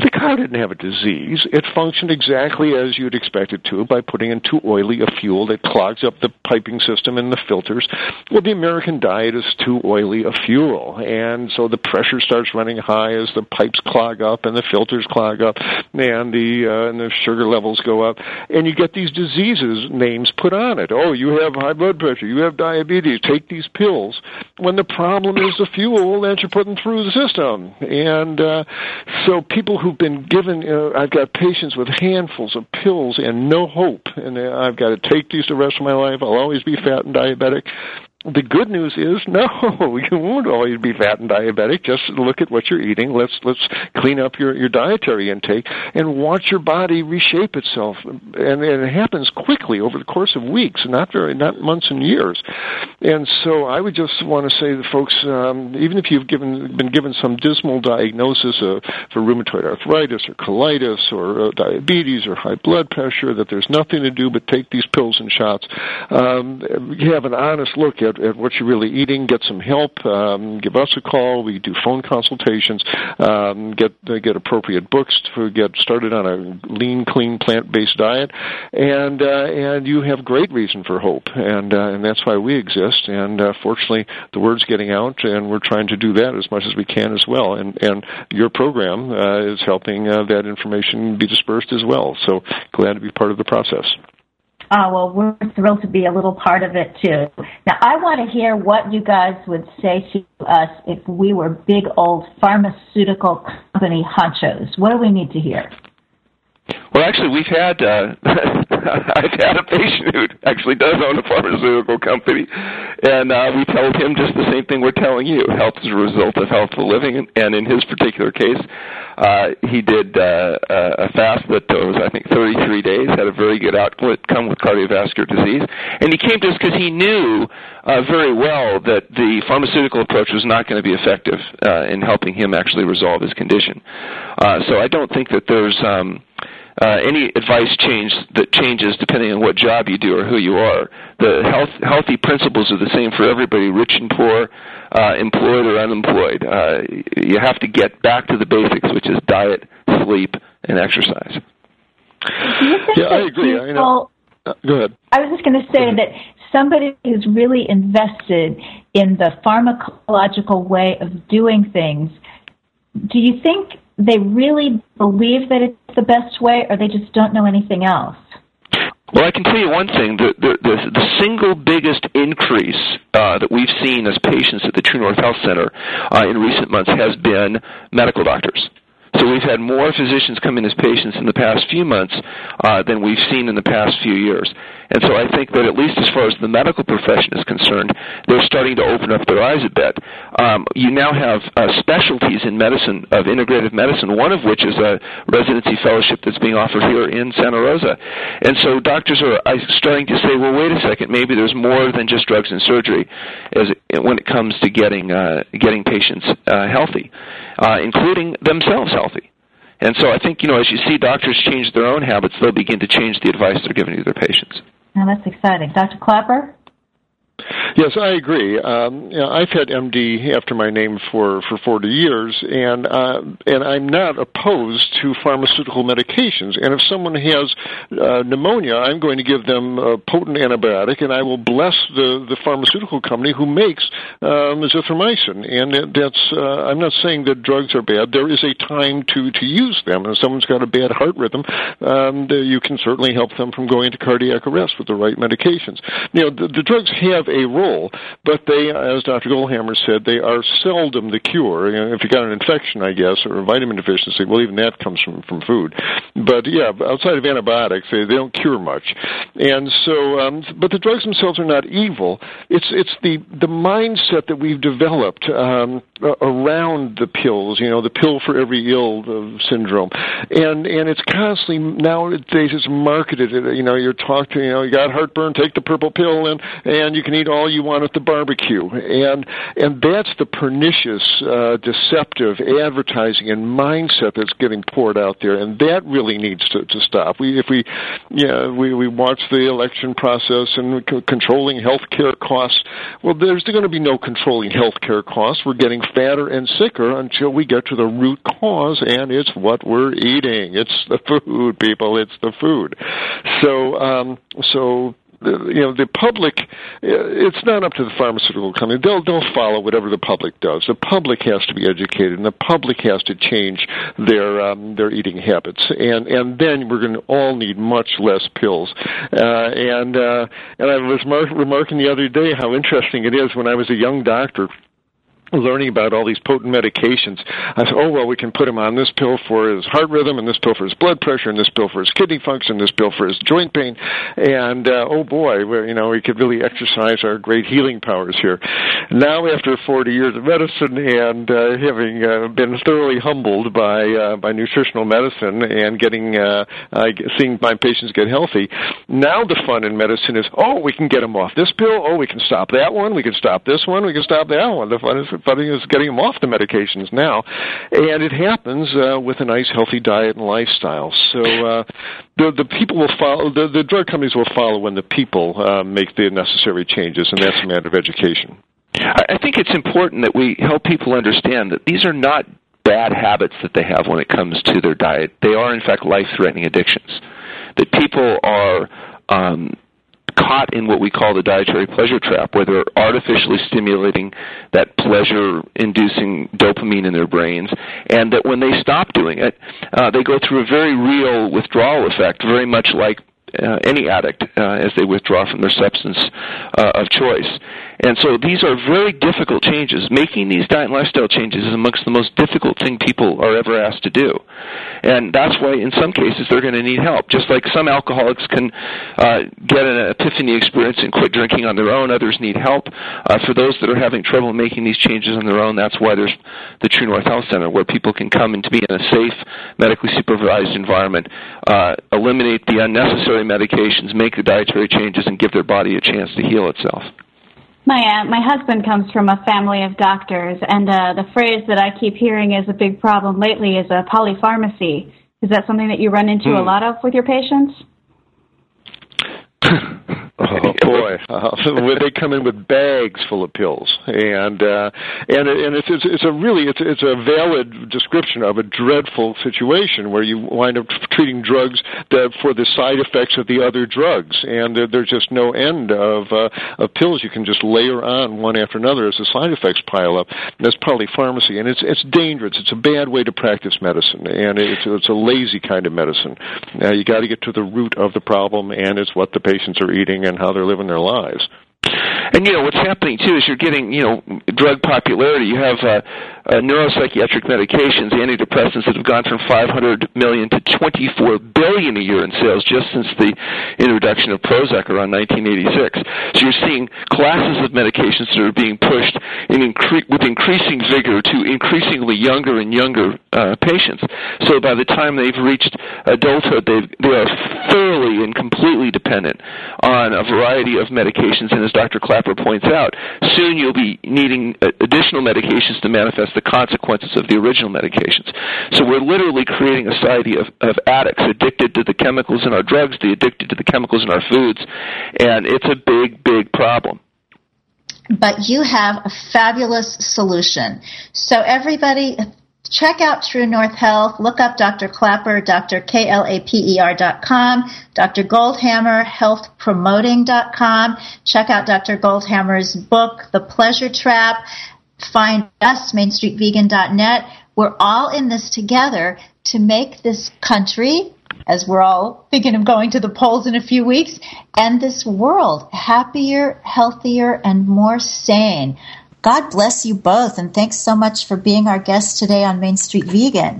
The car didn't have a disease. It functioned exactly as you'd expect it to by putting in too oily a fuel that clogs up the piping system and the filters. Well, the American diet is too oily a fuel, and so the pressure starts running high as the pipes clog up and the filters clog up, and the uh, and the sugar levels go up, and you get these diseases names put on it. Oh, you have high blood pressure, you have diabetes. Take these pills. When the problem is the fuel that you're putting through the system, and uh, so people who've been given, uh, I've got patients with handfuls of pills and no hope, and I've got to take these the rest of my life. I'll always be fat and diabetic the good news is no, you won't always be fat and diabetic. Just look at what you're eating. Let's let's clean up your, your dietary intake and watch your body reshape itself. And, and it happens quickly over the course of weeks, not very not months and years. And so I would just want to say to folks, um, even if you've given been given some dismal diagnosis uh, for rheumatoid arthritis or colitis or uh, diabetes or high blood pressure, that there's nothing to do but take these pills and shots. Um, have an honest look at at, at what you're really eating, get some help, um, give us a call. We do phone consultations, um, get uh, get appropriate books to get started on a lean, clean, plant-based diet, and uh, and you have great reason for hope, and uh, and that's why we exist. And uh, fortunately, the word's getting out, and we're trying to do that as much as we can as well. And and your program uh, is helping uh, that information be dispersed as well. So glad to be part of the process. Oh, well, we're thrilled to be a little part of it too. Now, I want to hear what you guys would say to us if we were big old pharmaceutical company honchos. What do we need to hear? Well, actually, we've had uh, I've had a patient who actually does own a pharmaceutical company, and uh, we told him just the same thing we're telling you. Health is a result of healthful living, and, in his particular case, uh, he did uh, a fast that was, I think, 33 days, had a very good outcome with cardiovascular disease. And he came to us because he knew uh, very well that the pharmaceutical approach was not going to be effective uh, in helping him actually resolve his condition. Uh, so I don't think that there's. Um, uh, any advice change that changes depending on what job you do or who you are. The health, healthy principles are the same for everybody, rich and poor, uh, employed or unemployed. Uh, you have to get back to the basics, which is diet, sleep, and exercise. Yeah, I agree. People, I know. Uh, go ahead. I was just going to say that somebody who's really invested in the pharmacological way of doing things, do you think they really believe that it's the best way, or they just don't know anything else? Well, I can tell you one thing: the the, the, the single biggest increase uh, that we've seen as patients at the True North Health Center uh, in recent months has been medical doctors. So we've had more physicians come in as patients in the past few months uh, than we've seen in the past few years. And so I think that at least as far as the medical profession is concerned, they're starting to open up their eyes a bit. Um, you now have uh, specialties in medicine of integrative medicine, one of which is a residency fellowship that's being offered here in Santa Rosa. And so doctors are starting to say, well, wait a second, maybe there's more than just drugs and surgery as when it comes to getting uh, getting patients uh, healthy, uh, including themselves healthy. And so I think, you know, as you see doctors change their own habits, they'll begin to change the advice they're giving to their patients. Now that's exciting. Dr. Klaper? Yes, I agree. Um, you know, I've had MD after my name for for 40 years, and uh, and I'm not opposed to pharmaceutical medications. And if someone has uh, pneumonia, I'm going to give them a potent antibiotic, and I will bless the the pharmaceutical company who makes um, azithromycin. And that's uh, I'm not saying that drugs are bad. There is a time to to use them. And if someone's got a bad heart rhythm, um, you can certainly help them from going into cardiac arrest with the right medications. You know, the, the drugs have a role, but they, as Dr. Goldhamer said, they are seldom the cure. You know, if you got an infection, I guess, or a vitamin deficiency, well, even that comes from from food. But yeah, outside of antibiotics, they, they don't cure much. And so, um, but the drugs themselves are not evil. It's it's the the mindset that we've developed um, around the pills. You know, the pill for every ill syndrome, and and it's constantly nowadays it's marketed. You know, you're talking. You know, you got heartburn, take the purple pill, and and you can eat all you want at the barbecue. And and that's the pernicious, uh, deceptive advertising and mindset that's getting poured out there, and that really needs to, to stop. We if we yeah we we watch the election process and c- controlling healthcare costs. Well, there's going to be no controlling healthcare costs. We're getting fatter and sicker until we get to the root cause, and it's what we're eating. It's the food, people. It's the food. So um, so you know the public it's not up to the pharmaceutical company. They'll they'll follow whatever the public does. The public has to be educated and the public has to change their um, their eating habits. And and then we're going to all need much less pills. Uh, and uh, and I was mar- remarking the other day how interesting it is when I was a young doctor learning about all these potent medications. I said, oh, well, we can put him on this pill for his heart rhythm, and this pill for his blood pressure, and this pill for his kidney function, this pill for his joint pain. And, uh, oh boy, you know, we could really exercise our great healing powers here. Now, after 40 years of medicine and uh, having uh, been thoroughly humbled by, uh, by nutritional medicine and getting, uh, uh, seeing my patients get healthy, now the fun in medicine is, oh, we can get them off this pill, oh, we can stop that one, we can stop this one, we can stop that one. The fun is everybody is getting them off the medications now, and it happens uh, with a nice, healthy diet and lifestyle. So uh, the the people will follow. The, the drug companies will follow when the people uh, make the necessary changes, and that's a matter of education. I think it's important that we help people understand that these are not bad habits that they have when it comes to their diet. They are, in fact, life-threatening addictions. That people are um, caught in what we call the dietary pleasure trap, where they're artificially stimulating that pleasure inducing dopamine in their brains, and that when they stop doing it, uh, they go through a very real withdrawal effect, very much like uh, any addict uh, as they withdraw from their substance uh, of choice. And so these are very difficult changes. Making these diet and lifestyle changes is amongst the most difficult thing people are ever asked to do. And that's why in some cases they're going to need help. Just like some alcoholics can uh, get an epiphany experience and quit drinking on their own, others need help. Uh, for those that are having trouble making these changes on their own, that's why there's the True North Health Center where people can come and to be in a safe, medically supervised environment, uh, eliminate the unnecessary medications, make the dietary changes, and give their body a chance to heal itself. My uh, my husband comes from a family of doctors, and uh, the phrase that I keep hearing is a big problem lately is a polypharmacy. Is that something that you run into hmm. a lot of with your patients? oh boy, uh, they come in with bags full of pills, and uh, and and it's, it's it's a really it's it's a valid description of a dreadful situation where you wind up treating drugs that for the side effects of the other drugs, and there, there's just no end of uh, of pills you can just layer on one after another as the side effects pile up. That's polypharmacy, and it's it's dangerous. It's a bad way to practice medicine, and it's it's a lazy kind of medicine. Now you got to get to the root of the problem, and it's what the patients are eating and how they're living their lives. And you know what's happening too is you're getting you know drug popularity. You have uh, uh, neuropsychiatric medications, antidepressants that have gone from 500 million to 24 billion a year in sales just since the introduction of Prozac around 1986. So you're seeing classes of medications that are being pushed in incre- with increasing vigor to increasingly younger and younger uh, patients. So by the time they've reached adulthood, they are thoroughly and completely dependent on a variety of medications. And as Dr. Klaper points out, soon you'll be needing uh, additional medications to manifest the consequences of the original medications. So we're literally creating a society of, of addicts addicted to the chemicals in our drugs, the addicted to the chemicals in our foods, and it's a big, big problem but you have a fabulous solution. So everybody, check out True North Health. Look up Dr. Klaper, Dr. K-L-A-P-E-R dot com, Dr. Goldhamer, healthpromoting.com. Check out Dr. Goldhamer's book, The Pleasure Trap. Find us, mainstreetvegan.net. We're all in this together to make this country, as we're all thinking of going to the polls in a few weeks, and this world happier, healthier, and more sane. God bless you both, and thanks so much for being our guest today on Main Street Vegan.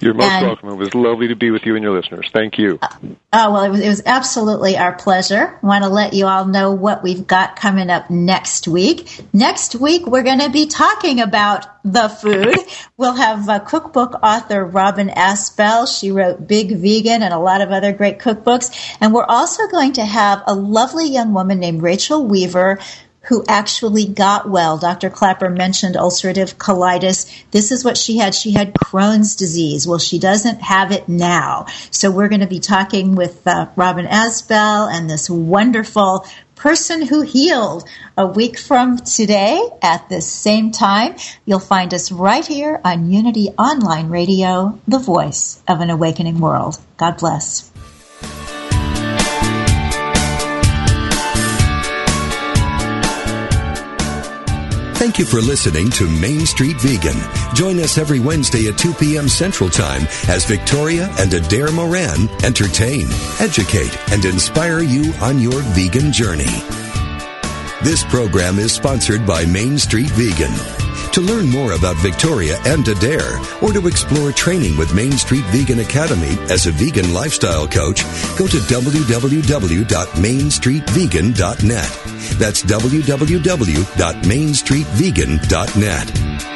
You're most and, welcome. It was lovely to be with you and your listeners. Thank you. Uh, oh, well, it was, it was absolutely our pleasure. Want to let you all know what we've got coming up next week. Next week, we're going to be talking about the food. We'll have uh, cookbook author Robin Asbell. She wrote Big Vegan and a lot of other great cookbooks. And we're also going to have a lovely young woman named Rachel Weaver who actually got well. Dr. Klaper mentioned ulcerative colitis. This is what she had. She had Crohn's disease. Well, she doesn't have it now. So we're going to be talking with uh, Robin Asbell and this wonderful person who healed a week from today at this same time. You'll find us right here on Unity Online Radio, the voice of an awakening world. God bless. Thank you for listening to Main Street Vegan. Join us every Wednesday at 2 p.m. Central Time as Victoria and Adair Moran entertain, educate, and inspire you on your vegan journey. This program is sponsored by Main Street Vegan. To learn more about Victoria and Adair, or to explore training with Main Street Vegan Academy as a vegan lifestyle coach, go to www.mainstreetvegan.net. That's www.mainstreetvegan.net.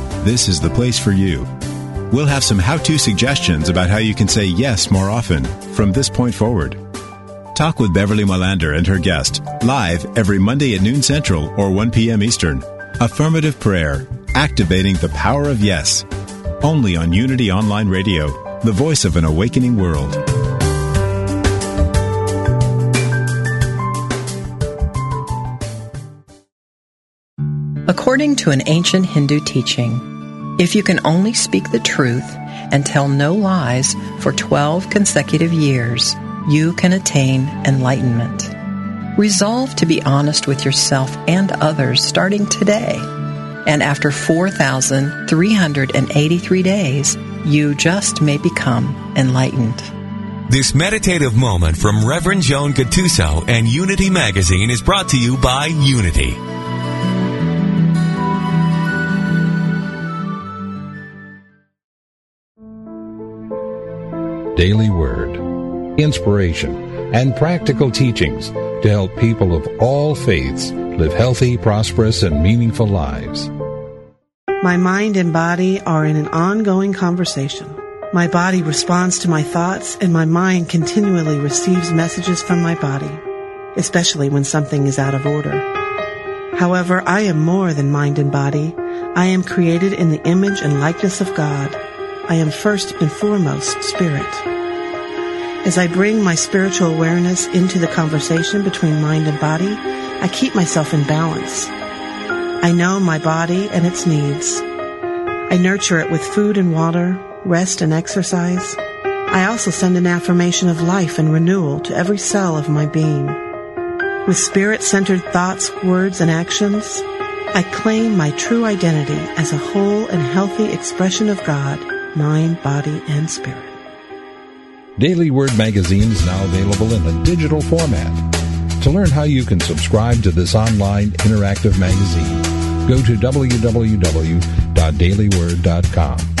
this is the place for you. We'll have some how to suggestions about how you can say yes more often from this point forward. Talk with Beverly Molander and her guest live every Monday at noon Central or 1 p.m. Eastern. Affirmative Prayer, activating the power of yes. Only on Unity Online Radio, the voice of an awakening world. According to an ancient Hindu teaching, if you can only speak the truth and tell no lies for 12 consecutive years, you can attain enlightenment. Resolve to be honest with yourself and others starting today. And after 4,383 days, you just may become enlightened. This meditative moment from Reverend Joan Gattuso and Unity Magazine is brought to you by Unity. Daily Word inspiration, and practical teachings to help people of all faiths live healthy, prosperous, and meaningful lives. My mind and body are in an ongoing conversation. My body responds to my thoughts, and my mind continually receives messages from my body. especially when something is out of order. However, I am more than mind and body. I am created in the image and likeness of God. I am first and foremost spirit. As I bring my spiritual awareness into the conversation between mind and body, I keep myself in balance. I know my body and its needs. I nurture it with food and water, rest and exercise. I also send an affirmation of life and renewal to every cell of my being. With spirit-centered thoughts, words, and actions, I claim my true identity as a whole and healthy expression of God, mind, body, and spirit. Daily Word Magazine is now available in a digital format. To learn how you can subscribe to this online interactive magazine, go to www.dailyword.com.